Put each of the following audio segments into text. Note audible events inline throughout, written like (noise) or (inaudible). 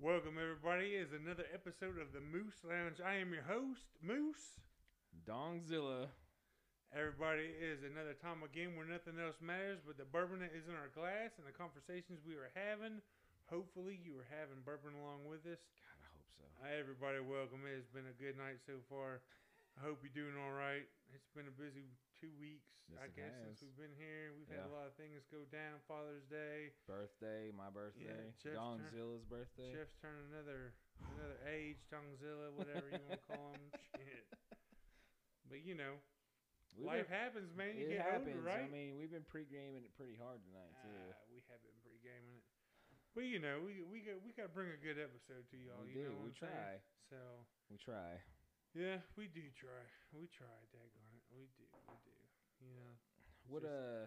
Welcome, everybody. Is another episode of the Moose Lounge. I am your host, Moose. Dongzilla. Everybody is another time again where nothing else matters but the bourbon that is in our glass and the conversations we are having. Hopefully, you are having bourbon along with us. God, I hope so. Hi, everybody. Welcome. It has been a good night so far. I hope you're doing all right. It's been a busy two weeks, Yes, I guess, since we've been here. We've had a lot of things go down. Father's Day. Birthday, my birthday, Jeff's turn- birthday. Jeff's turning another another age, Tongzilla, whatever you want to call him. (laughs) Shit. But you know, We've life been- happens, man. You it get happens. older, right? I mean, we've been pre-gaming it pretty hard tonight too. Ah, we have been pre-gaming it. But you know, we we got we got to bring a good episode to y'all. We you know do. what We I'm saying? try. So we try. yeah, we do try. We try. Daggone it, we do. We know. What Just- uh,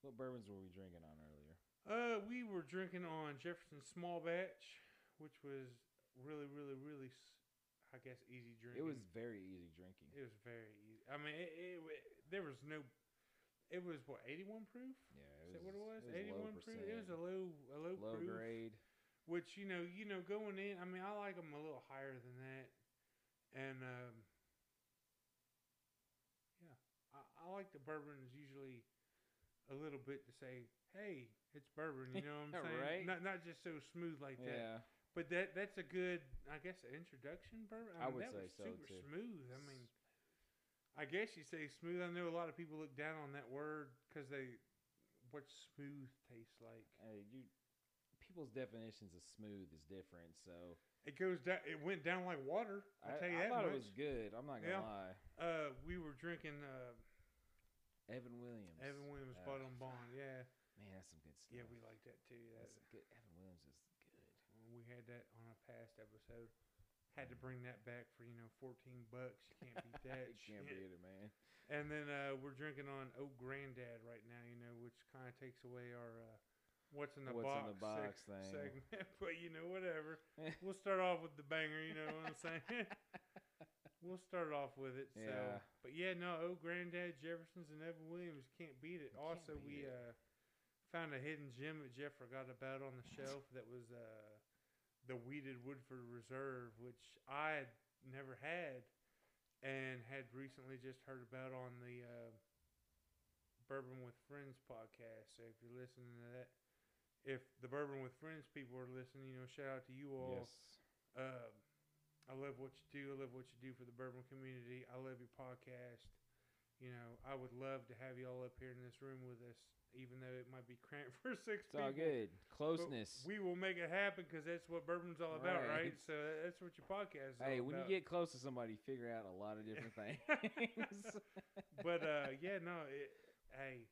what bourbons were we drinking on earlier? Uh, we were drinking on Jefferson Small Batch, which was really, really, really, I guess, easy drinking. It was very easy drinking. It was very easy. I mean, it, it, wa- there was no. It was what eighty one proof. Yeah, Is it that what it was? Eighty one proof. It was a low, a low, low proof. grade. Which you know, you know, going in. I mean, I like them a little higher than that, and um, yeah, I, I like the bourbons usually a little bit to say, hey, it's bourbon. You know what I'm (laughs) saying? Right. Not not just so smooth like that. Yeah, But that that's a good, I guess, introduction bourbon. I mean, would that say was so, super too. smooth. I mean, I guess you say smooth. I know a lot of people look down on that word because they what smooth tastes like. Hey, you. People's definitions of smooth is different, so It goes down. It went down like water. I'll I, tell you I that thought much. it was good. I'm not gonna Yeah. lie. Uh, we were drinking uh, Evan Williams. Evan Williams Uh, Bottled in Bond. Yeah, Man, that's some good stuff. yeah, we like that too. That, That's good. Evan Williams is good. we had that on a past episode. Had to bring that back for you know fourteen bucks. You can't beat (laughs) that. you can't beat it, man. And then uh, we're drinking on Old Granddad right now, you know, which kind of takes away our uh, what's in the What's in box, the box seg- thing. segment. (laughs) but you know, whatever. (laughs) we'll start off with the banger. You know what I'm saying? We'll start off with it. So, Yeah. but yeah, no, Old Granddad Jeffersons and Evan Williams can't beat it. You also, beat we it. uh, found a hidden gem that Jeff forgot about on the shelf. that was uh, the wheated Woodford Reserve, which I had never had and had recently just heard about on the uh, Bourbon with Friends podcast. So if you're listening to that, if the Bourbon with Friends people are listening, you know, shout out to you all. Yes. Um, I love what you do. I love what you do for the bourbon community. I love your podcast. You know, I would love to have you all up here in this room with us, even though it might be cramped (laughs) for six It's all people. good. But Closeness. We will make it happen because that's what bourbon's all about, right? Right. So that's what your podcast is hey, all when about. you get close to somebody, you figure out a lot of different (laughs) things. (laughs) but uh, yeah, no. It, hey,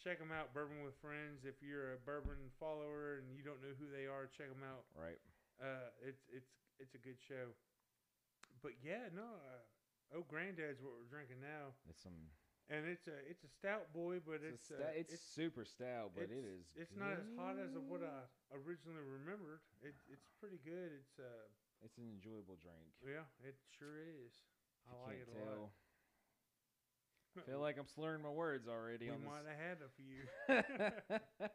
check them out, Bourbon with Friends. If you're a bourbon follower and you don't know who they are, check them out. right. Uh, it's it's it's a good show. But yeah, no. Uh, oh, Granddad's what we're drinking now, It's some. and it's a it's a stout boy, but It's, it's a uh, sta- it's, super stout, but it it's- is. It's not as hot as of what. I originally remembered. It, it's pretty good. It's uh It's an enjoyable drink. yeah, it sure is. I you like can't it a lot. tell. (laughs) feel like I'm slurring my words already we on might have had a few. (laughs) (laughs)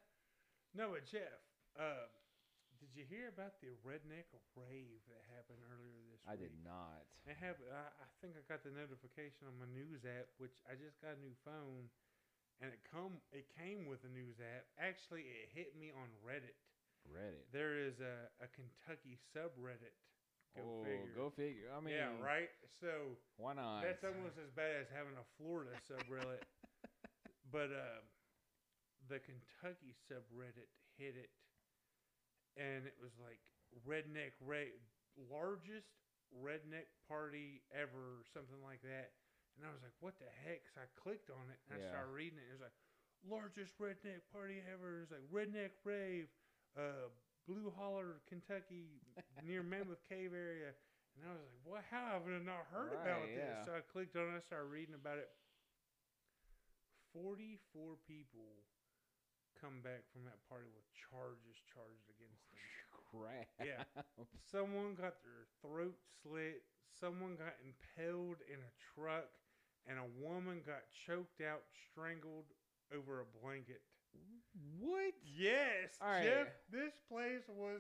No, but Jeff, uh, did you hear about the redneck rave that happened earlier this I week? I did not. It happened. I, I think I got the notification on my news app, which I just got a new phone, and it come it came with a news app. Actually, it hit me on Reddit. Reddit. There is a, a Kentucky subreddit. Go oh, figure. go figure. I mean, yeah, right. So Why not? that's almost as bad as having a Florida subreddit. (laughs) but uh, the Kentucky subreddit hit it, and it was like redneck rave, largest redneck party ever, or something like that. And I was like, what the heck? So I clicked on it and I started reading it. It was like, largest redneck party ever. It was like redneck rave, uh, Blue Holler, Kentucky, near Mammoth Cave area. And I was like, what? How have I not heard about Right, this? So I clicked on it. I started reading about it. 44 people come back from that party with charges charged against. Crap. Yeah. Someone got their throat slit. Someone got impaled in a truck. And a woman got choked out, strangled over a blanket. What? Yes, right. Jeff, this place was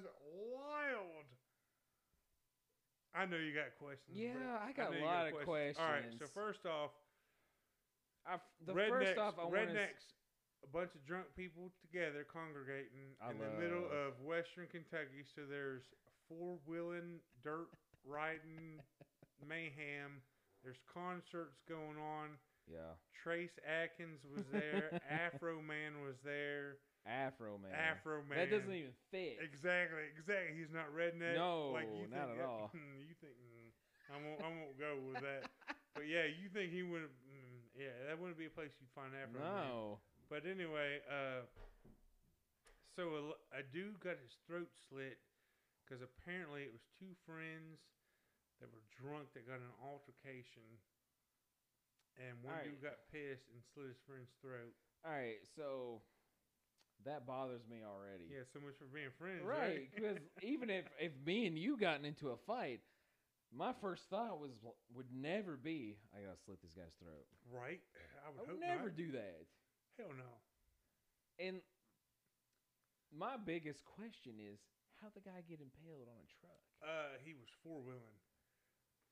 wild. I know you got questions. Yeah, I got know a lot of questions. All right, so first off, I f- the rednecks, first off, I want to. rednecks, a bunch of drunk people together congregating I in the middle of Western Kentucky. So there's four wheeling, dirt riding (laughs) mayhem. There's concerts going on. Yeah, Trace Atkins was there. (laughs) Afro Man was there. Afro man. Afro Man. That doesn't even fit. Exactly, exactly. He's not redneck. No, like you not think at all. You think mm, I won't? I won't go with that. (laughs) but yeah, you think he would? Mm, yeah, that wouldn't be a place you'd find Afro Man. No. But anyway, uh, so a dude got his throat slit because apparently it was two friends that were drunk that got an altercation, and one dude got pissed and slit his friend's throat. All right, so that bothers me already. Yeah, so much for being friends, Right, right? because (laughs) even if if me and you gotten into a fight, my first thought was would never be I gotta slit this guy's throat. right? I would, I would hope never not. do that. Hell no. And my biggest question is how the guy get impaled on a truck? Uh, he was four wheeling,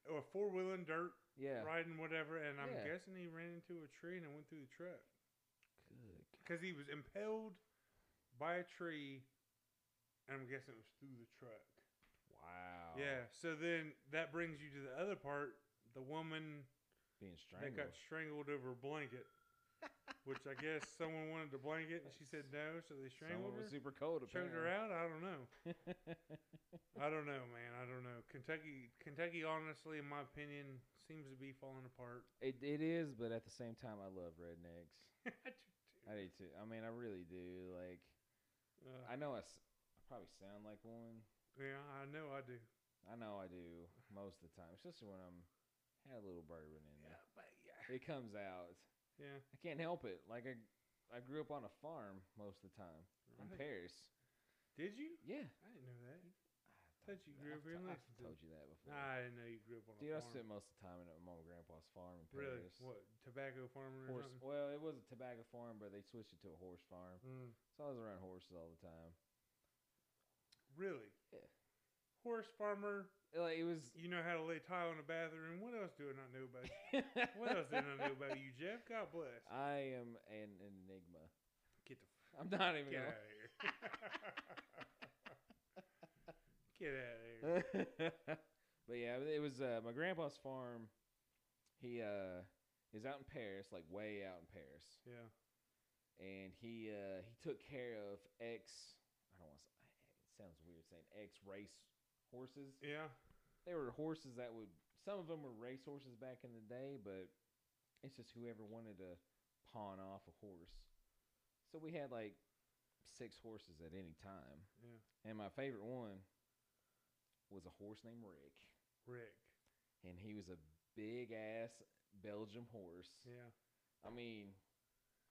or four wheeling dirt Yeah. riding whatever, and I'm Yeah. guessing he ran into a tree and it went through the truck Good. because he was impaled by a tree. And I'm guessing it was through the truck. Wow. Yeah. So then that brings you to the other part. The woman Being strangled. that got strangled over a blanket, which I guess someone wanted the blanket and she said no, so they strangled Someone her. was super cold. Choked her out. I don't know. (laughs) I don't know, man. I don't know. Kentucky, Kentucky, honestly, in my opinion, seems to be falling apart. It it is, but at the same time, I love rednecks. (laughs) I do too. I do too. I mean, I really do. Like, Uh, I know I, s- I probably sound like one. yeah, I know I do. I know I do most of the time, especially when I'm had a little bourbon in Yeah, there. but yeah, It comes out. Yeah. I can't help it. Like I, I grew up on a farm most of the time in Right. Paris. Did you? Yeah. I didn't know that. I Thought you grew I've up here in to- I've Lexington. told you that before. Nah, I didn't know you grew up on a Dude, I farm. spent most of the time at my mom and grandpa's farm in really? Paris. What tobacco farmer or Horse. something? Well, it was a tobacco farm, but they switched it to a horse farm. Mm, So I was around horses all the time. really? Yeah. Horse farmer. Like it was. You know how to lay tile in the bathroom. What else do I not know about you? (laughs) what else did I know about you, Jeff? God bless. I am an enigma. Get the f- I'm not even. get gonna- out of here. (laughs) get out of here. (laughs) but yeah, it was uh, my grandpa's farm. He uh, is out in Paris, like way out in Paris, Yeah. and he uh, he took care of ex. I don't want to. It sounds weird saying ex race horses. Yeah. They were horses that would. Some of them were race horses back in the day, but it's just whoever wanted to pawn off a horse. So we had like six horses at any time, Yeah. and my favorite one was a horse named Rick. Rick. and he was a big ass Belgium horse. Yeah. I mean,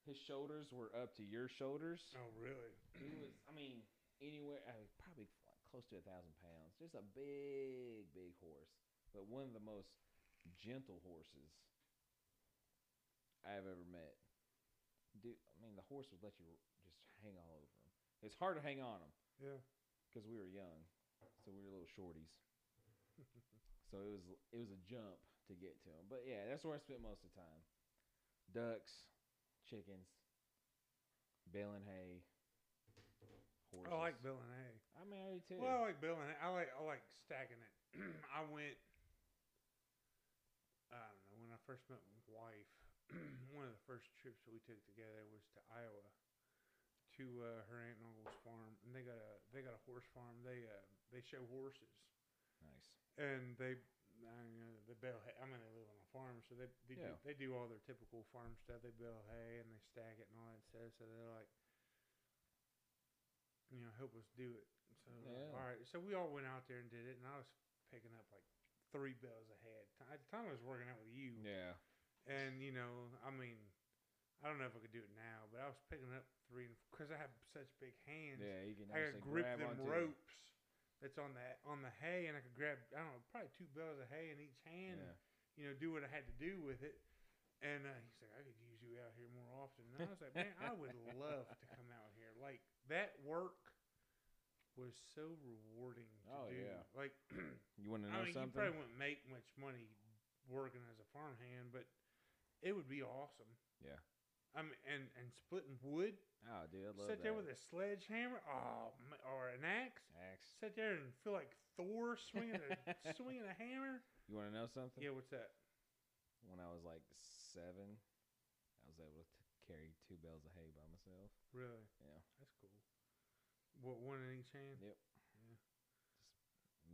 his shoulders were up to your shoulders. Oh, really? He was, I mean, anywhere, I mean, probably close to a thousand pounds. Just a big, big horse, but one of the most gentle horses I've ever met. Dude, I mean, the horse would let you just hang all over him. It's hard to hang on him Yeah. because we were young, so we were little shorties. (laughs) so it was it was a jump to get to him. But yeah, that's where I spent most of the time. Ducks, chickens, baling hay, horses. I like Bill and Hay. I mean, I do too. Well, I like Bill and Hay. I like I like stacking it. (clears throat) I went. I don't know when I first met my wife. (clears throat) one of the first trips that we took together was to Iowa, to uh, her aunt and uncle's farm, and they got a they got a horse farm. They uh, they show horses, nice. and they. I don't know, they bale hay. I mean, they live on a farm, so they they, Yeah. do, they do all their typical farm stuff. They bale hay and they stack it and all that stuff. So they're like, you know, help us do it. So Yeah. all right, so we all went out there and did it, and I was picking up like three bales a head. At the time, I was working out with you, Yeah. and you know, I mean, I don't know if I could do it now, but I was picking up three because I have such big hands. Yeah, you can I could actually grip grab them ropes that's on that on the hay, and I could grab I don't know probably two bales of hay in each hand. Yeah. And, you know, do what I had to do with it. And uh, he's like, I could use you out here more often. And I was like, man, I would love to come out here. Like that work was so rewarding to Oh, do. yeah. Like (clears throat) You want to I know mean, you something? probably wouldn't make much money working as a farmhand, but it would be awesome. Yeah. I mean, and and splitting wood. Oh, dude, I love sit that. there with a sledgehammer, oh, or an axe. axe. Sit there and feel like Thor swinging a (laughs) swinging a hammer. You want to know something? Yeah, what's that? When I was like seven, I was able to carry two bales of hay by myself. Really? Yeah. What one in each hand? Yep. Yeah.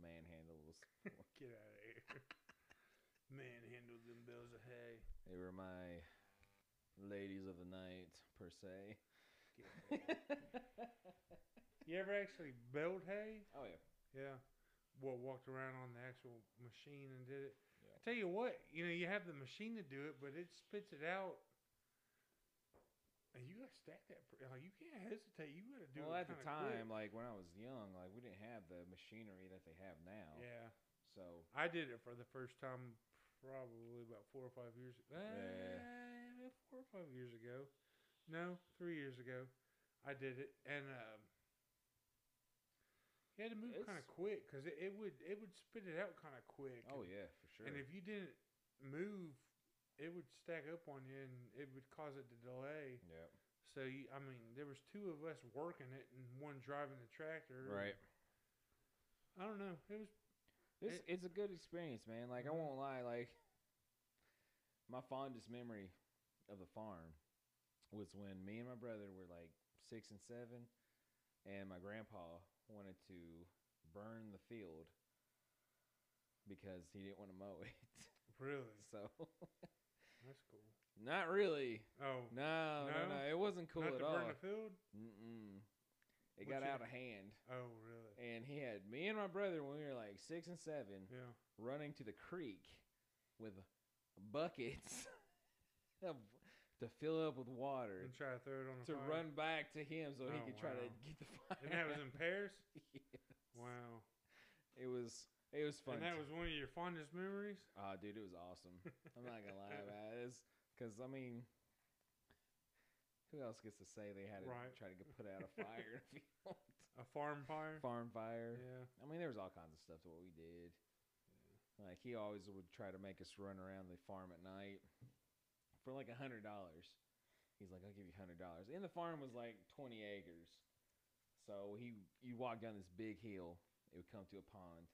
Manhandles. (laughs) Get out of here. Manhandled them bales of hay. they were my ladies of the night, per se. Get out of here. (laughs) you ever actually baled hay? oh yeah. Yeah. Well, walked around on the actual machine and did it. Yeah. I tell you what, you know, you have the machine to do it, but it spits it out. And you gotta stack that. pr- Like you can't hesitate. You gotta do well, it at the kinda quick. time, like when I was young, like we didn't have the machinery that they have now. Yeah, So I did it for the first time probably about four or five years. Uh, four or five years ago. No, three years ago. I did it, and um, you had to move kind of quick because it, it would it would spit it out kind of quick. Oh and, yeah, for sure. And if you didn't move, it would stack up on you, and it would cause it to delay. Yep. So you, I mean, there was two of us working it, and one driving the tractor. Right. I don't know. It was It's It- it's a good experience, man. Like I Mhm. won't lie, like my fondest memory of the farm was when me and my brother were like six and seven, and my grandpa wanted to burn the field because he didn't want to mow it. really (laughs) so (laughs) that's cool. not really. Oh, No, no, no, No? It wasn't cool not at to all. burn the field. Mm-mm. It What got you- out of hand, Oh, really? and he had me and my brother when we were like six and seven. Yeah. running to the creek with buckets (laughs) of, to fill up with water And try to throw it on the to fire. run back to him so he Oh, could try to wow. get the fire. (laughs) And that was in Paris. (laughs) Yes. Wow. It was it was fun. And that was one of your fondest memories. oh, dude, it was awesome. I'm not gonna lie about (laughs) it, because I mean, who else gets to say they had to Right. try to get put out a (laughs) fire in a field? A farm fire. farm fire? Yeah. I mean, there was all kinds of stuff to what we did. Like he always would try to make us run around the farm at night for like a hundred dollars. He's like, "I'll give you hundred dollars." And the farm was like twenty acres, so he you walk down this big hill. It would come to a pond,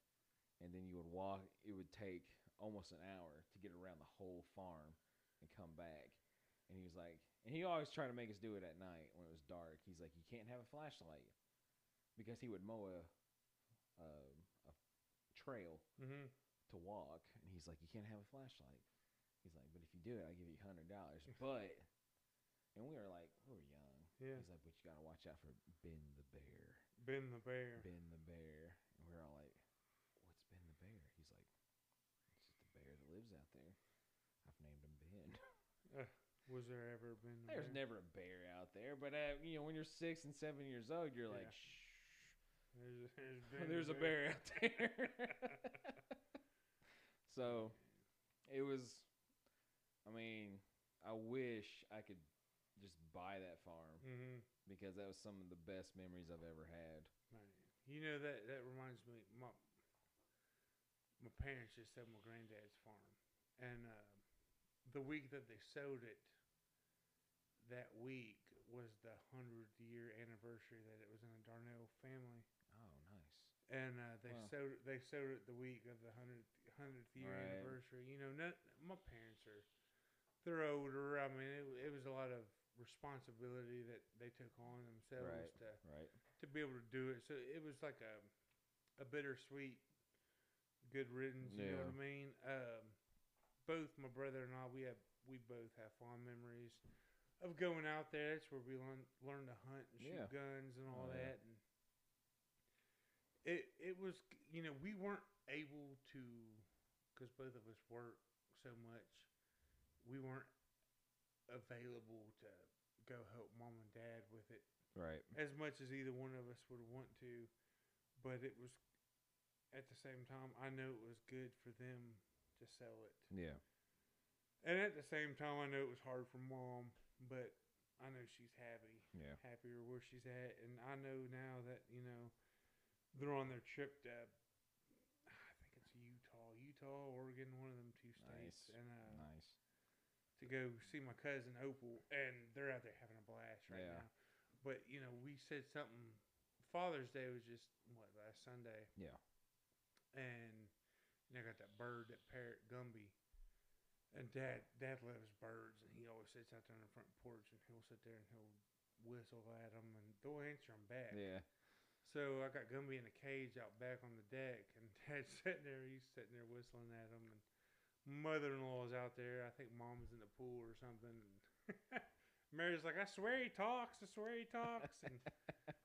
and then you would walk. It would take almost an hour to get around the whole farm and come back. And he was like, and he always tried to make us do it at night when it was dark. He's like, "You can't have a flashlight," because he would mow a a, a trail Mm-hmm. to walk, and he's like, "You can't have a flashlight." He's like, "But if you do it, I'll give you hundred dollars." (laughs) But, and we were like, we were young. Yeah. He's like, "But you gotta watch out for Ben the bear." Ben the bear. Ben the bear, and we are all like, "What's Ben the bear?" He's like, "It's just a bear that lives out there. I've named him Ben." (sighs) Was there ever been? a There's bear? never a bear out there, but uh, you know, when you're six and seven years old, you're like, "Shh." There's, there's, (laughs) There's a bear out there. (laughs) so it was I mean, I wish I could just buy that farm mm-hmm. because that was some of the best memories I've ever had. Right. You know that that reminds me. My my parents just had my granddad's farm, and uh, the week that they sowed it, that week was the hundredth year anniversary that it was in the Darnell family, Oh, nice. and uh, they Wow. sowed it, they sowed it the week of the hundredth hundredth year Right. anniversary. You know, my parents are they're older. I mean, it, it was a lot of responsibility that they took on themselves Right. to Right. to be able to do it. So it was like a a bittersweet good riddance, you know what I mean? Um both my brother and I we have we both have fond memories of going out there. That's where we learn learn to hunt and shoot Yeah. guns and all Oh, yeah. that and it it was you know we weren't able to because both of us work so much we weren't available to go help mom and dad with it Right. as much as either one of us would want to, but it was at the same time I know it was good for them to sell it, Yeah. and at the same time I know it was hard for mom, but I know she's happy, Yeah. happier where she's at, and I know now that you know they're on their trip to I think it's Utah, Utah, Oregon, one of them two states, Nice. and uh, Nice. to go see my cousin Opal, and they're out there having a blast right Yeah. now. But you know, we said something. Father's Day was just what last Sunday. Yeah. And you know, I got that bird, that parrot Gumby. And Dad, Dad loves birds, and he always sits out there on the front porch, and he'll sit there and he'll whistle at them, and they'll answer him back. Yeah. So I got Gumby in a cage out back on the deck, and (laughs) Dad's sitting there. He's sitting there whistling at him, and mother-in-law's out there. I think Mom's in the pool or something. And (laughs) Mary's like, "I swear he talks. I swear he talks." And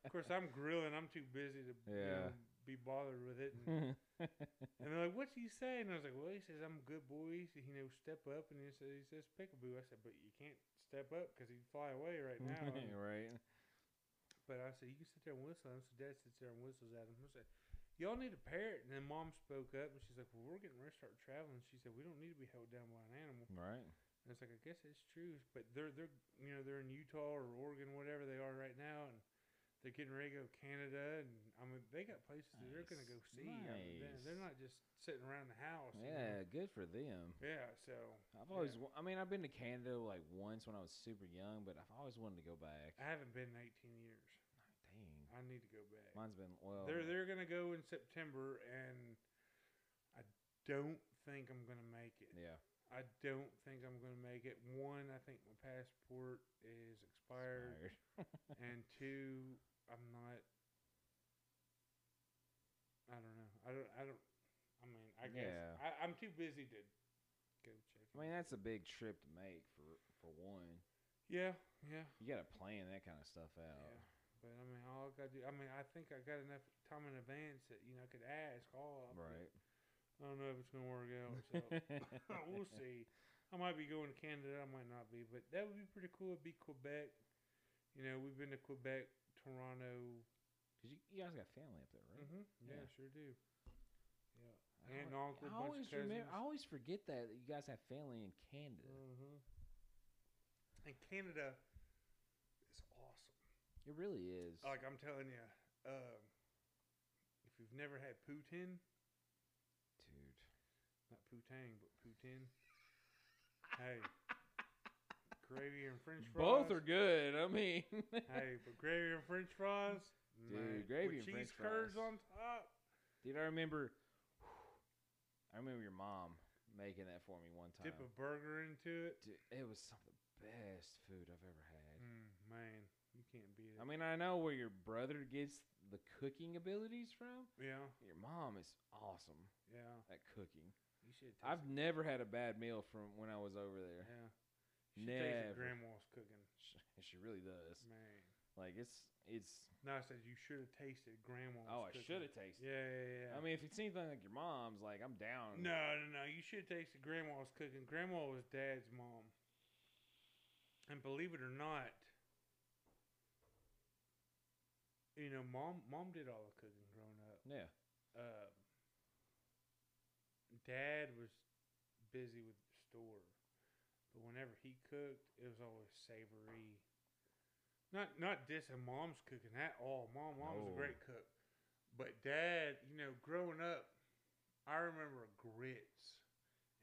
of course, I'm grilling. I'm too busy to you Yeah. know, be bothered with it. And, (laughs) and they're like, "What do you say?" And I was like, "Well, he says I'm a good boy. He you know, step up." And he says, "He says peekaboo." I said, "But you can't step up because he'd fly away right (laughs) now." Right. but I said, you can sit there and whistle. him. So Dad sits there and whistles at him. I said, y'all need a parrot. And then Mom spoke up and she's like, well, we're getting ready to start traveling. She said, we don't need to be held down by an animal. Right. And it's like, I guess it's true. But they're, they're, you know, they're in Utah or Oregon, whatever they are right now. And they're getting ready to go Canada. And I mean, they got places that they're going to go Nice. see. I mean, they're, not just sitting around the house. you know. Yeah, good for them. Yeah. So I've always, Yeah. I mean, I've been to Canada like once when I was super young, but I've always wanted to go back. I haven't been in 18 years. Ah, dang, I need to go back. mine's been well. They're they're gonna go in September, and I don't think I'm gonna make it. yeah, I don't think I'm gonna make it. One, I think my passport is expired, expired. (laughs) and two, I'm not. I don't know. I don't. I don't. I mean, I guess Yeah. I, I'm too busy to go check. I mean, that's a big trip to make for for one. yeah, yeah, You got to plan that kind of stuff out. yeah. But I mean, all I gotta do. I mean, I think I got enough time in advance that you know I could ask all. Right. I don't know if it's gonna work out. So. (laughs) (laughs) we'll see. I might be going to Canada. I might not be, but that would be pretty cool. It'd be Quebec. You know, we've been to Quebec, Toronto. Cause you, you guys got family up there, right? hmm Yeah, Yeah. sure do. Yeah. Aunt and uncle, I always remember. I always forget that you guys have family in Canada. hmm And Canada is awesome. It really is. Like I'm telling you, um, if you've never had poutine, Dude. not poutine, but poutine. hey, gravy and French fries. Both are good. I mean, hey, but gravy and French fries, Dude, man, gravy with and cheese french curds fries. on top. dude, I remember. I remember your mom making that for me one time. Dip a burger into it. Dude, it was some of the best food I've ever had. Mm, man, you can't beat it. I mean, I know where your brother gets the cooking abilities from. yeah, Your mom is awesome yeah. at cooking. You should. I've never had a bad meal from when I was over there. Yeah. Taste Never. it grandma's cooking. (laughs) She, she really does. Man. Like it's it's. No, I said you should have tasted grandma's. Oh, I cooking. should have tasted. Yeah, yeah, yeah. I mean, if it's anything like your mom's, like I'm down. No, no, no. You should have tasted grandma's cooking. Grandma was dad's mom. And believe it or not, you know, mom mom did all the cooking growing up. Yeah. Uh, dad was busy with the store. But whenever he cooked, it was always savory. Not not dissing mom's cooking at all. Mom mom was a No. great cook. But dad, you know, growing up, I remember grits.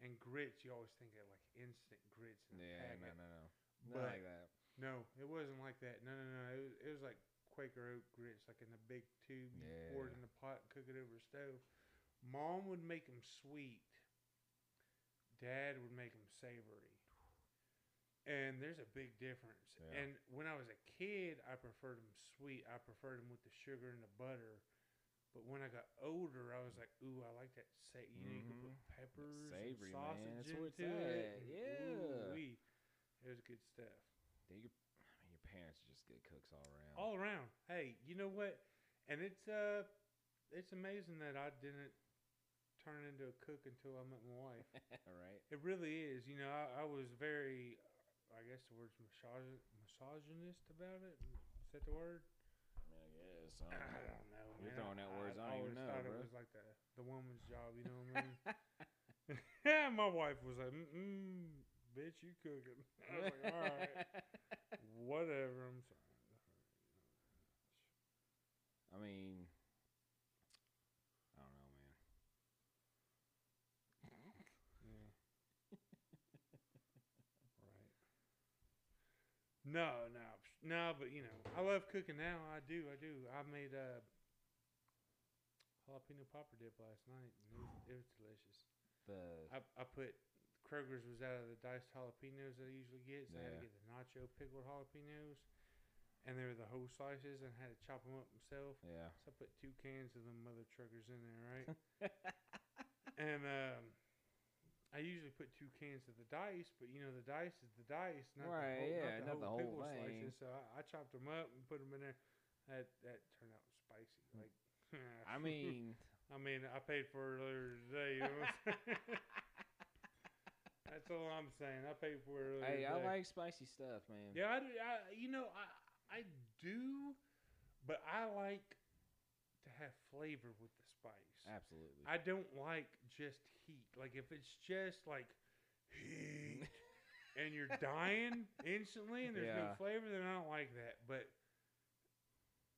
And grits, you always think of like instant grits in a Yeah. packet. No. No. No. Not But- like that. No, it wasn't like that. No, no, no. It was, it was like Quaker oat grits, like in the big tube. You pour it Yeah. in the pot, and cook it over the stove. Mom would make them sweet. Dad would make them savory. And there's a big difference. Yeah. And when I was a kid, I preferred them sweet. I preferred them with the sugar and the butter. But when I got older, I was like, "Ooh, I like that. Sa- you know, you can Mhm. put peppers, savory, and man. That's into where it's it. Yeah. ooh-wee. it was good stuff. Dude, your, I mean, your parents are just good cooks all around. all around. Hey, you know what? And it's uh, it's amazing that I didn't turn into a cook until I met my wife. (laughs) right. It really is. You know, I, I was very, I guess the word's misogyn- misogynist about it. Is that the word? I mean, I guess. I I don't know. don't know. You're man. throwing out words I don't always even know, thought bro. it was like the the woman's job. You know what I mean? yeah, (laughs) (laughs) my wife was like, mm, "Bitch, you cooking?" (laughs) I was like, "All right, whatever." I'm sorry. I mean, I don't know, man. No, no, no. But you know, I love cooking now. I do, I do. I made uh, jalapeno popper dip last night, and it was, it was delicious. The I, I put Kroger's was out of the diced jalapenos that I usually get, so I had Yeah. to get the nacho pickled jalapenos, and they were the whole slices, and I had to chop them up myself. yeah. So I put two cans of them mother truckers in there, right? (laughs) and um, I usually put two cans of the dice, but you know the dice is the dice, not Right, the whole, yeah, not the whole, pickle thing. slices. So I, I chopped them up and put them in there. That that turned out spicy. Mm. Like, I (laughs) mean, I mean, I paid for it earlier today. You know what I'm (laughs) saying? (laughs) That's all I'm saying. I paid for it earlier hey, I like spicy stuff, man. Yeah, I, do, I you know I I do, but I like to have flavor with the spice. Absolutely. I don't like just heat. Like if it's just like heat (laughs) and you're dying instantly and there's no flavor, then I don't like that. But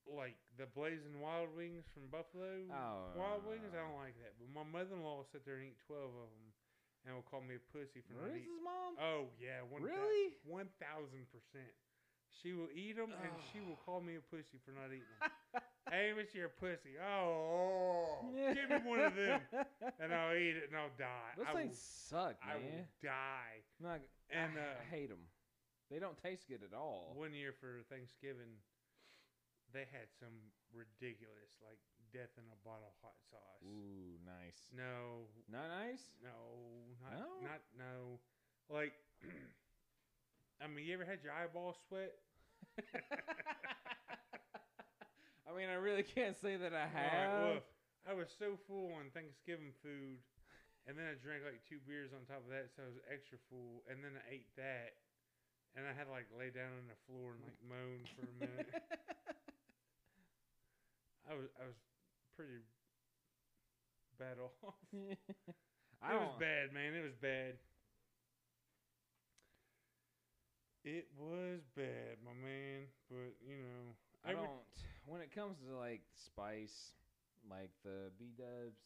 like the blazing wild wings from Buffalo Oh, Wild Wings, I don't like that. But my mother-in-law will sit there and eat twelve of them, and will call me a pussy for not eating. mom? Oh yeah, one Really? one thousand percent. She will eat them, and she will call me a pussy for not eating them. (laughs) hey, Miss, you're pussy. Oh, give me one of them, (laughs) and I'll eat it, and I'll die. Those I things will, suck, I will man. die. I'm (sighs) And, I, uh, I hate them. They don't taste good at all. One year for Thanksgiving, they had some ridiculous, like death in a bottle hot sauce. Ooh, nice. No, Not nice. no, not No? not no. Like, (clears throat) I mean, you ever had your eyeball sweat? (laughs) (laughs) I mean, I really (laughs) can't say that I have. well, I was so full on Thanksgiving food, and then I drank like two beers on top of that, so I was extra full. And then I ate that, and I had to like lay down on the floor and like moan for a minute. (laughs) I was I was pretty bad off. I (laughs) it was bad, man. It was bad. It was bad, my man. But you know, I every- don't. When it comes to like spice, like the B Dubs,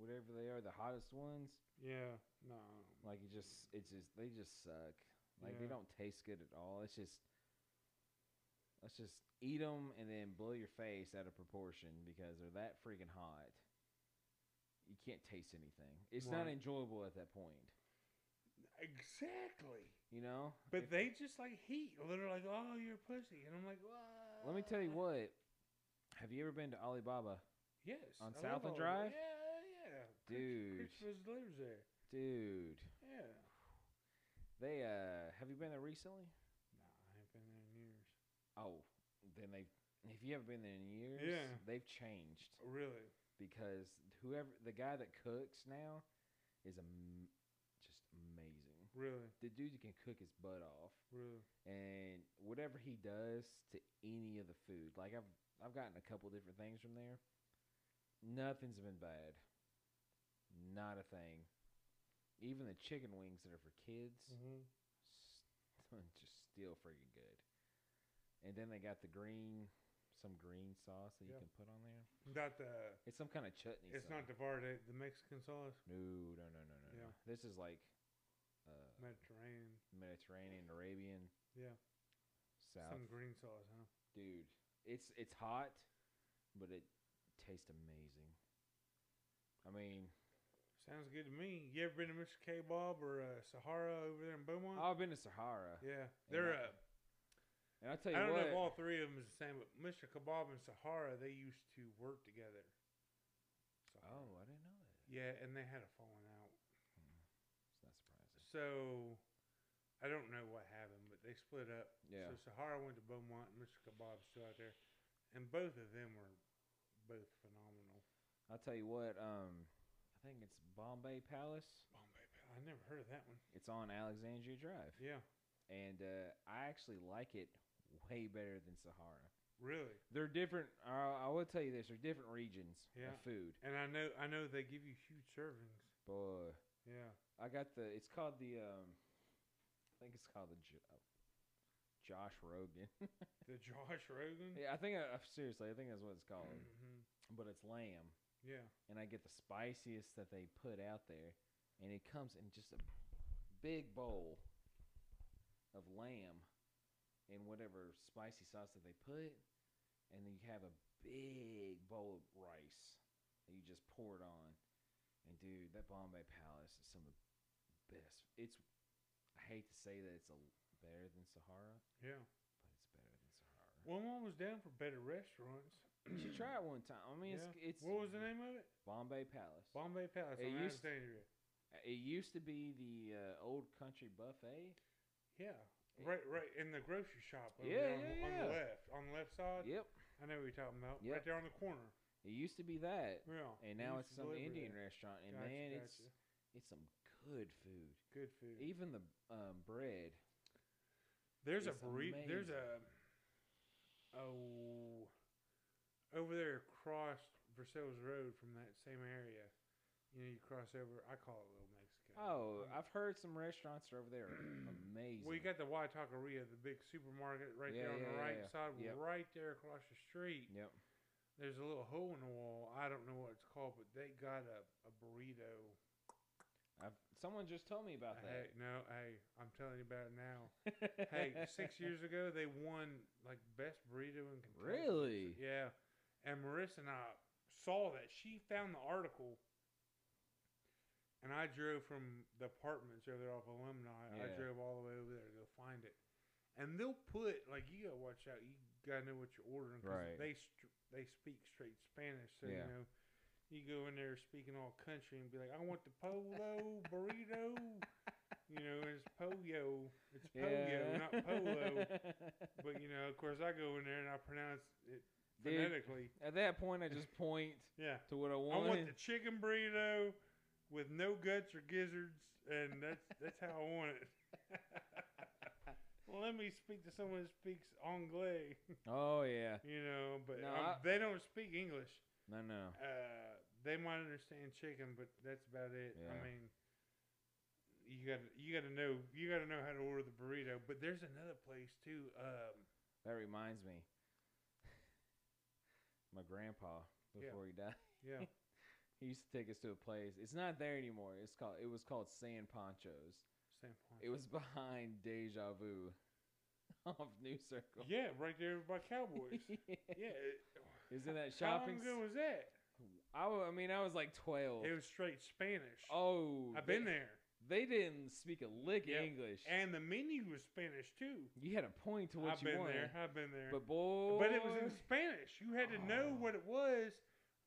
whatever they are, the hottest ones, Yeah, no. like it just, it's just, they just suck. Like they don't taste good at all. It's just, let's just eat them and then blow your face out of proportion because they're that freaking hot. You can't taste anything. It's not enjoyable at that point. Exactly. You know. But If- they just like heat. They're like, "Oh, you're a pussy," and I'm like, "What?" Let me tell you what. Have you ever been to Alibaba, Yes. On I South love and. Drive? Yeah, yeah. Dude. Christmas delivers there. dude? Yeah. They uh, have you been there recently? Nah, I ain't been there in years. Oh, then they. If you haven't been there in years, Yeah. they've changed Really? because whoever the guy that cooks now is am- just amazing. Really? The dude can cook his butt off, Really? and whatever he does to any of the food, like I've I've gotten a couple different things from there. Nothing's been bad. Not a thing. Even the chicken wings that are for kids, Mm-hmm. s- (laughs) just still freaking good. And then they got the green, some green sauce that you can put on there. Not the. It's some kind of chutney. It's sauce. not the verde, the Mexican sauce. No, no, no, no, no. no. Yeah. This is like uh, Mediterranean. Mediterranean, Arabian, Yeah. South. Some green sauce, huh? Dude, it's it's hot, but it tastes amazing. I mean, Sounds good to me. You ever been to Mr. Kebab or uh, Sahara over there in Beaumont? I've been to Sahara, yeah. They're. I- Uh, and I'll tell I don't what. know if all three of them is the same, but Mr. Kebab and Sahara, they used to work together. Sahara. oh, I didn't know that. Yeah, and they had a falling out. It's not surprising. So I don't know what happened, they split up. Yeah. So Sahara went to Beaumont, and Mr. Kebab's still out there, and both of them were both phenomenal. I'll tell you what. Um, I think it's Bombay Palace. Bombay, Pal- I never heard of that one. It's on Alexandria Drive, Yeah, and uh, I actually like it way better than Sahara. really. They're different. Uh, I will tell you this: they're different regions Yeah. of food. And I know, I know they give you huge servings. Boy, Yeah. I got the. It's called the. Um, I think it's called the uh, Josh Rogan. (laughs) The Josh Rogan. yeah, I think. I, seriously, I think that's what it's called. hmm But it's lamb, Yeah. and I get the spiciest that they put out there, and it comes in just a big bowl of lamb, and whatever spicy sauce that they put, and then you have a big bowl of rice that you just pour it on. And dude, that Bombay Palace is some of the best. It's I hate to say that it's a better than Sahara, Yeah. but it's better than Sahara. Well, mom was down for better restaurants. You should try it one time. I mean, it's, it's What was the name of it? Bombay Palace. Bombay Palace It on used- Alexandria. It used to be the uh, Old Country Buffet. Yeah. Right, right in the grocery shop. over Yeah, there on, yeah, the- on yeah. the left, on the left side. Yep, I know what you're talking about. Yep. Right there on the corner. it used to be that, Yeah. and now it's some Indian there. restaurant. And man, it's it's some good food. good food. Even the um, bread. There's a it's burrito. There's a oh over there across Versailles Road from that same area. You know, you cross over. I call it Little Mexico. Oh, I've heard some restaurants are over there (clears throat) amazing. Well, you got the White Taqueria, the big supermarket right Yeah, there on yeah, the right yeah. side, Yep. right there across the street. Yep. There's a little hole in the wall. I don't know what it's called, but they got a, a burrito. I've someone just told me about that. Hey, no, hey, I'm telling you about it now. (laughs) hey, six years ago they won like best burrito in Kentucky. Really? Yeah. And Marissa and I saw that. She found the article. And I drove from the apartments over there off Alumni. I drove all the way over there to go find it. And they'll put like you gotta watch out. You gotta know what you're ordering. 'cause Right. They they speak straight Spanish, so Yeah. you know. You go in there speaking all country and be like, "I want the polo burrito." you know, it's pollo. It's pollo, not polo. (laughs) But you know, of course, I go in there and I pronounce it Dude, phonetically. At that point, I just point Yeah, to what I want. I want. the chicken burrito with no guts or gizzards, and that's that's how I want it. (laughs) well, let me speak to someone who speaks Anglais, oh yeah. you know, but No, I- they don't speak English. No, no. Uh, they might understand chicken, but that's about it. I mean, you got you got to know you got to know how to order the burrito. But there's another place too. Um, That reminds me. (laughs) My grandpa Yeah. before he died, yeah, (laughs) he used to take us to a place. It's not there anymore. It's called. It was called San Ponchos. San Juan. It was (laughs) behind Deja Vu, off New Circle. yeah, right there by Cowboys. yeah. it- Is in that How shopping? long ago was that? I, mean, I was like twelve. It was straight Spanish. oh, I've been they, there. They didn't speak a lick Yep. of English. And the menu was Spanish too. you had a point to what I've you been wanted. there. I've been there. But boy, But it was in Spanish. You had to know Oh. what it was.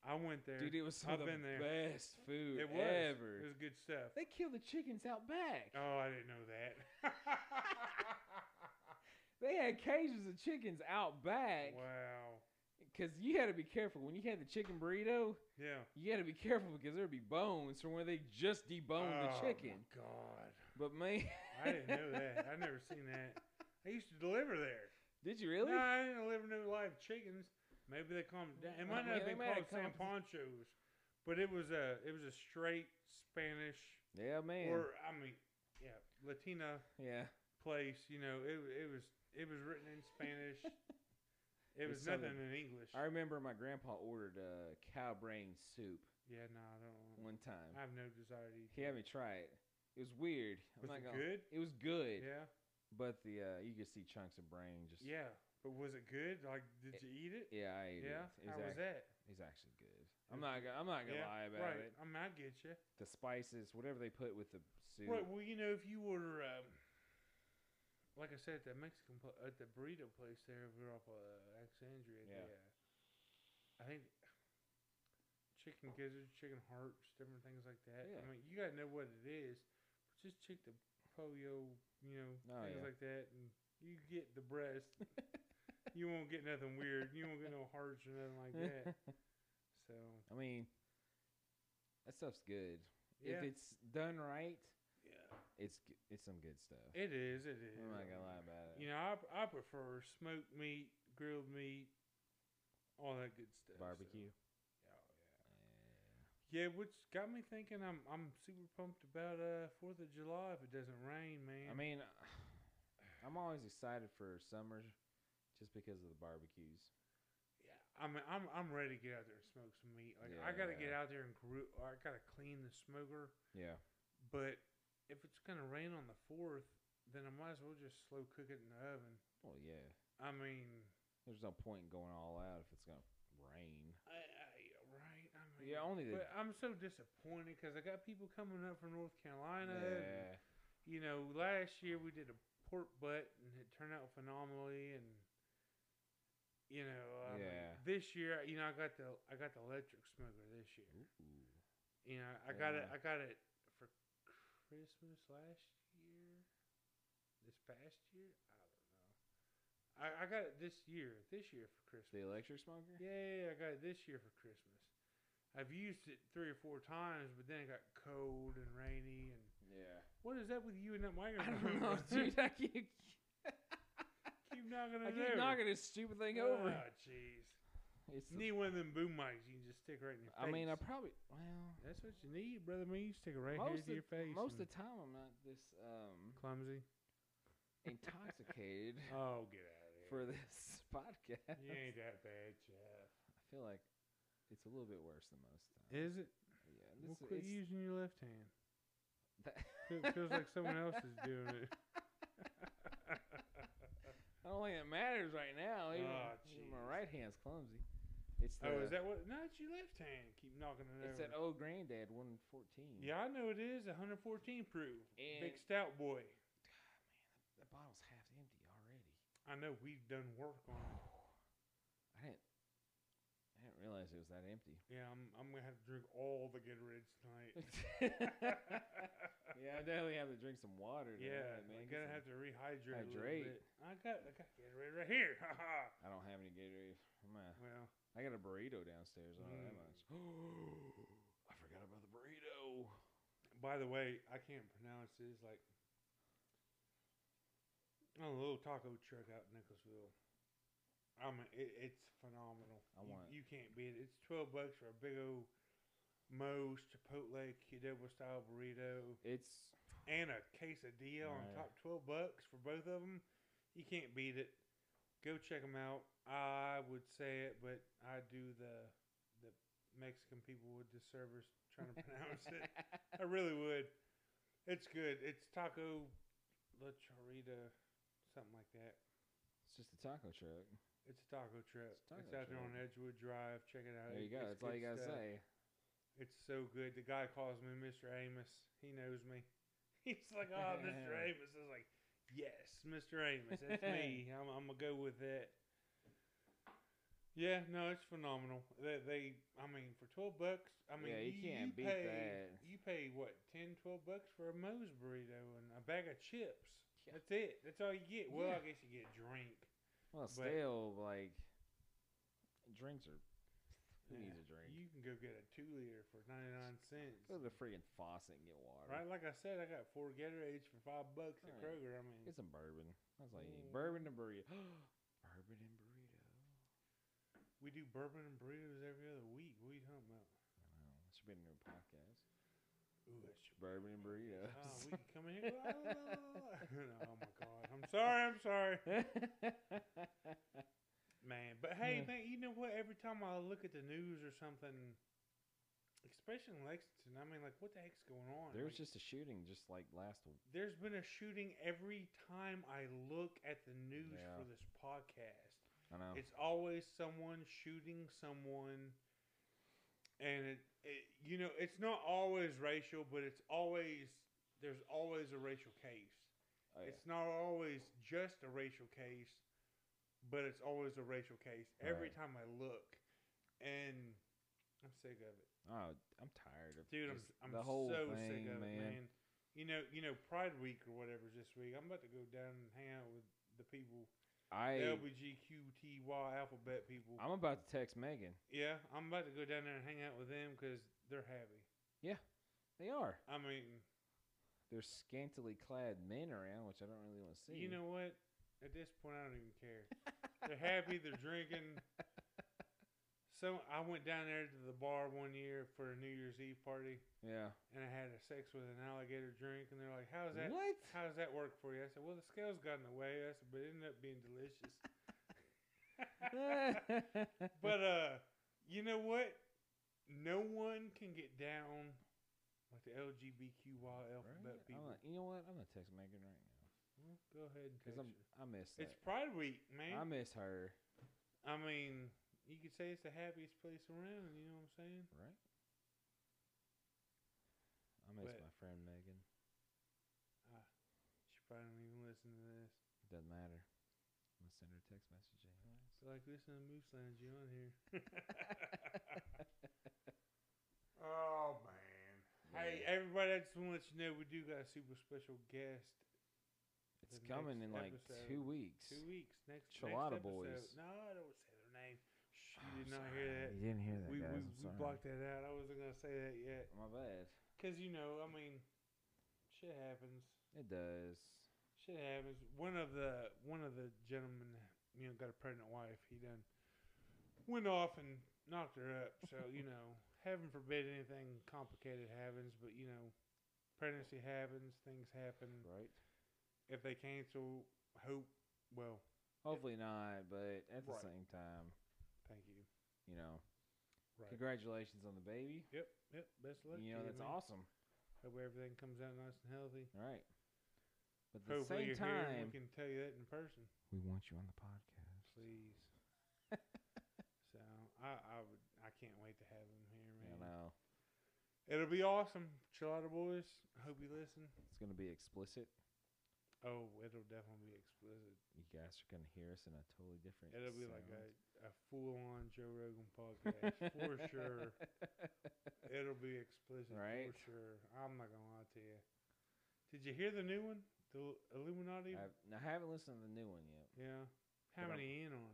I went there. dude, it was some I've of the been there. best food it was. ever. It was good stuff. They kill the chickens out back. Oh, I didn't know that. (laughs) They had cages of chickens out back wow. Because you had to be careful when you had the chicken burrito. Yeah. You had to be careful because there'd be bones from where they just deboned oh, the chicken. My God. But man, I didn't know that. I (laughs) never seen that. I used to deliver there. did you really? No, I didn't deliver no live chickens. Maybe they it down. It might not yeah, have been called San Ponchos, but it was a it was a straight Spanish Yeah, man. or I mean, yeah, Latina yeah. place. You know, it it was it was written in Spanish. (laughs) it was nothing in English. I remember my grandpa ordered uh, cow brain soup yeah, no, I don't. one time. I have no desire to eat. He had me try it. It was weird. I'm Was it gonna- good? It was good, Yeah, but the uh, you could see chunks of brain just. yeah. But was it good? Like, did you eat it? Yeah, I ate Yeah. it. How was that? it's actually good. I'm not. Gonna, I'm not gonna yeah, lie about it. right. it. I mean, I get you. The spices, whatever they put with the soup. Right. Well, you know, if you order, um, like I said, at that Mexican pla- at the burrito place there over off uh, Alexandria, Yeah. the, uh, I think chicken gizzards, chicken hearts, different things like that. Yeah. I mean, you gotta know what it is. But just check the polio, you know, Oh, things yeah. like that, and you get the breast. (laughs) you won't get nothing weird. You won't get no hearts or nothing like that. (laughs) So I mean, that stuff's good. yeah, If it's done right, it's it's some good stuff. it is. It is. I'm not gonna lie about it. You know, I, I prefer smoked meat, grilled meat, all that good stuff. so- Barbecue. Oh, yeah. Yeah, which got me thinking. I'm I'm super pumped about uh Fourth of July if it doesn't rain, man. I mean, (sighs) I'm always excited for summer, just because of the barbecues. yeah, I'm I'm I'm ready to get out there and smoke some meat. Like I gotta get out there and grill. I gotta clean the smoker. Yeah. But if it's gonna rain on the fourth, then I might as well just slow cook it in the oven. Well, yeah. I mean, There's no point in going all out if it's gonna rain. I, I, right? I mean, Yeah, only the But I'm so disappointed because I got people coming up from North Carolina. and, yeah. you know, last year we did a pork butt and it turned out phenomenally, and you know, I mean, Yeah. this year, you know, I got the I got the electric smoker this year. Ooh. You know, I got it. I got it for Christmas last year. This past year, I don't know. I, I got it this year. This year for Christmas. The electric smoker. Yeah, I got it this year for Christmas. I've used it three or four times, but then it got cold and rainy. And Yeah. what is that with you and that (laughs) I don't know, (laughs) dude. I keep, keep knocking I keep over. knocking this stupid thing over. Oh, jeez. It's You need one of them boom mics. You can just stick right in your face. I mean, I probably well. That's what you need, brother. Me, you stick it right here to your face. most of the time, I'm not this um clumsy. intoxicated (laughs) Oh, get out of here. for this (laughs) podcast. you ain't that bad, Jeff. I feel like it's a little bit worse than most times. Is it? Yeah, Well, this quit using your left hand. that, It feels like someone else is doing it. (laughs) I don't think it matters right now. Even, Oh, even my right hand's clumsy. It's the, oh, is that what? No, it's your left hand. Keep knocking it it's over. that Old Grand-Dad 114. yeah, I know it is. 114 proof. Big stout boy. God, man, that bottle's half empty already. I know we've done work on it. I didn't. I didn't realize it was that empty. Yeah, I'm. I'm gonna have to drink all the Gatorades tonight. (laughs) (laughs) yeah, I definitely have to drink some water. yeah, man. I'm gonna have to rehydrate. A Hydrate. I got. I got Gatorade right here. (laughs) I don't have any Gatorade. I'm a- well, I got a burrito downstairs. I don't know that Mm. much. (gasps) I forgot about the burrito. by the way, I can't pronounce this. Like, on a little taco truck out in Nicholasville. I mean, it, it's phenomenal. I you, want- you can't beat it. It's twelve bucks for a big old Moe's Chipotle Qdoba style burrito It's and a quesadilla on top. Twelve bucks for both of them. You can't beat it. Go check them out. I would say it, but I do the the Mexican people would disservice trying to pronounce it. (laughs) I really would. It's good. It's taco la chorita, something like that. it's just a taco truck. It's a taco truck. It's a It's, taco out there on. Edgewood Drive. Check it out. There you go. it's That's all you gotta stuff. say. It's so good. The guy calls me Mr. Amos. He knows me. (laughs) He's like, "Oh, Mr. (laughs) Amos." I was like, "Yes, Mr. Amos. That's me. (laughs) I'm, I'm gonna go with that." Yeah, no, it's phenomenal. They, they I mean, for twelve bucks, I mean, Yeah, you can't beat pay, that. You pay what 10, 12 bucks for a Moe's burrito and a bag of chips. Yeah. That's it. That's all you get. Well, Yeah. I guess you get a drink. Well, But- still, like drinks are. Who Yeah. needs a drink? You can go get a two liter for ninety nine cents. Go to the friggin' faucet and get water. Right, like I said, I got four Gatorades for five bucks at Right. Kroger. I mean, Get some bourbon. That's all you need. Bourbon and burrito. (gasps) bourbon and burrito. we do bourbon and burritos every other week. What are you talking about? I know. That should be a new podcast. Ooh, that's your Bourbon and burritos. Oh, ah, we can come in here. (laughs) (laughs) oh my god! I'm sorry. I'm sorry, (laughs) man. But hey, Yeah. man, you know what? Every time I look at the news or something, especially in Lexington, I mean, like, what the heck's going on? there was Like, just a shooting just like last week. there's been a shooting every time I look at the news Yeah. for this podcast. I know. It's always someone shooting someone, and it, it, you know, it's not always racial, but it's always there's always a racial case. oh, yeah. It's not always just a racial case, but it's always a racial case every Right. time I look, and I'm sick of it, oh, I'm tired of it. dude. I'm I'm the whole so thing, sick of man. it, man. You know, you know, Pride Week or whatever's this week. I'm about to go down and hang out with the people, I LBGQTY alphabet people. I'm about to text Megan. Yeah, I'm about to go down there and hang out with them because they're happy. Yeah, they are. I mean, There's scantily clad men around, which I don't really want to see. you know what? At this point, I don't even care. they're happy. They're drinking. So I went down there to the bar one year for a New Year's Eve party, Yeah. and I had a sex with an alligator drink, and they're like, "How's that? What? How does that work for you?" I said, "Well, the scales got in the way." I said, "But it ended up being delicious." (laughs) but uh, you know what? No one can get down like the LGBTQY alphabet Right? People. gonna- you know what? I'm gonna text Megan right now. Well, go ahead and Cause I'm her. I miss It's that. Pride Week, man. I miss her. I mean, you could say it's the happiest place around. You know what I'm saying? Right. I miss But- my friend Megan. Ah, she probably don't even listen to this. Doesn't matter. I'm gonna send her a text message anyways. It's like listening to Moose Lounge. You on here? (laughs) oh man! Hey, everybody! I just want to let you know we do got a super special guest. It's the coming in like episode. two weeks. Two weeks next. Chilada next episode. Boys. No, I don't say their name. Shh, Oh, you did not hear that. You didn't hear that, we guys. we, I'm we blocked that out. I wasn't gonna say that yet. My bad. Cause you know, I mean, shit happens. It does. Shit happens. One of the one of the gentlemen, you know, got a pregnant wife. He done went off and knocked her up. So you (laughs) know, heaven forbid anything complicated happens. But you know, pregnancy happens. Things happen. Right. If they cancel, hope. Well, Hopefully not, but at the Right. same time, thank you. you know, Right. congratulations on the baby. Yep. Yep. Best of luck. You know, that's man. awesome. Hope everything comes out nice and healthy. All right. But at the Hopefully same here time, we can tell you that in person. we want you on the podcast. please. (laughs) so I, I would I can't wait to have him here, You man. know, It'll be awesome, Chilada boys. I hope you listen. it's gonna be explicit. Oh, it'll definitely be explicit. You guys are gonna hear us in a totally different. It'll be like a, sound. a full on Joe Rogan podcast for (laughs) sure. It'll be explicit Right. for sure. I'm not gonna lie to you. Did you hear the new one, the Illuminati? I've, I haven't listened to the new one yet. yeah. How But I'm- many in on?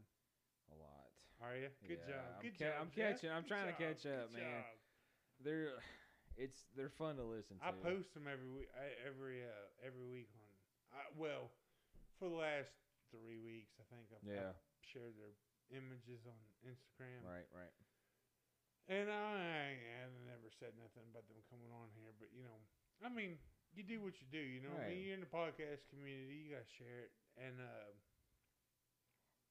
A lot. Are you? Good Yeah, job. I'm Good ca- job. I'm Jeff. catching- I'm Good trying to catch up, Good man. job. They're, (sighs) it's they're fun to listen to. I post them every week. I, every uh, every week. I, well, for the last three weeks, I think I've, Yeah. I've shared their images on Instagram. Right. Right. And I, I never said nothing about them coming on here, but you know, I mean, you do what you do. You know, I mean, you're in the podcast community. You gotta share it, and uh,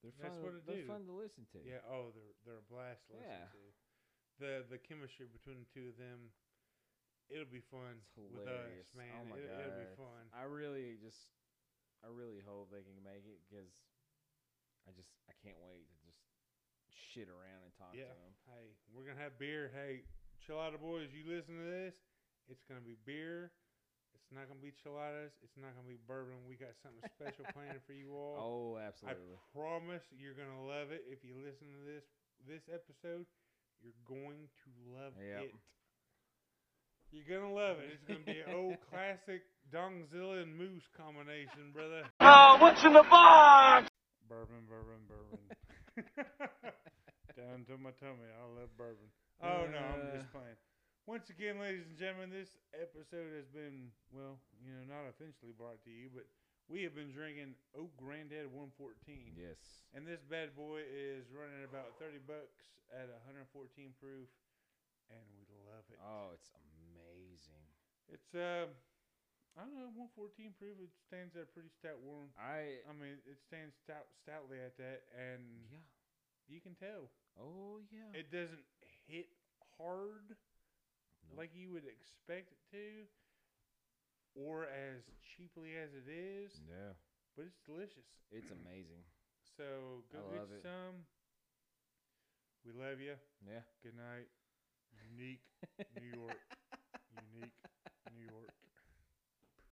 They're fun. That's what it they're do. fun to listen to. yeah. Oh, they're they're a blast to listen Yeah. to. The the chemistry between the two of them, it'll be fun It's with hilarious. us, man. Oh my it, god. It'll be fun. I really just, I really hope they can make it because I just, I can't wait to just shit around and talk Yeah. to them. Hey, we're gonna have beer. Hey, Chilada boys, you listen to this? It's gonna be beer. It's not gonna be chiladas. It's not gonna be bourbon. We got something special (laughs) planned for you all. Oh, absolutely! I promise you're gonna love it. If you listen to this this episode, you're going to love Yep. it. You're gonna love it. It's gonna be an old (laughs) classic Dongzilla and Moose combination, brother. Oh, what's in the box? Bourbon, bourbon, bourbon. (laughs) Down to my tummy. I love bourbon. Oh no, I'm just Uh. playing. Once again, ladies and gentlemen, this episode has been well, you know, not officially brought to you, but we have been drinking Old Grand-Dad 114. yes. And this bad boy is running about 30 bucks at 114 proof, and we love it. Oh, it's amazing. It's uh, I don't know, 114 proof. It stands at pretty stout warm. I I mean, it stands stout stoutly at that, and yeah. you can tell Oh yeah. it doesn't hit hard Nope. like you would expect it to, or as cheaply as it is. yeah. But it's delicious. It's amazing. (clears throat) So go get love you it. some. We love you. Yeah. Good night. (laughs) Unique New York unique.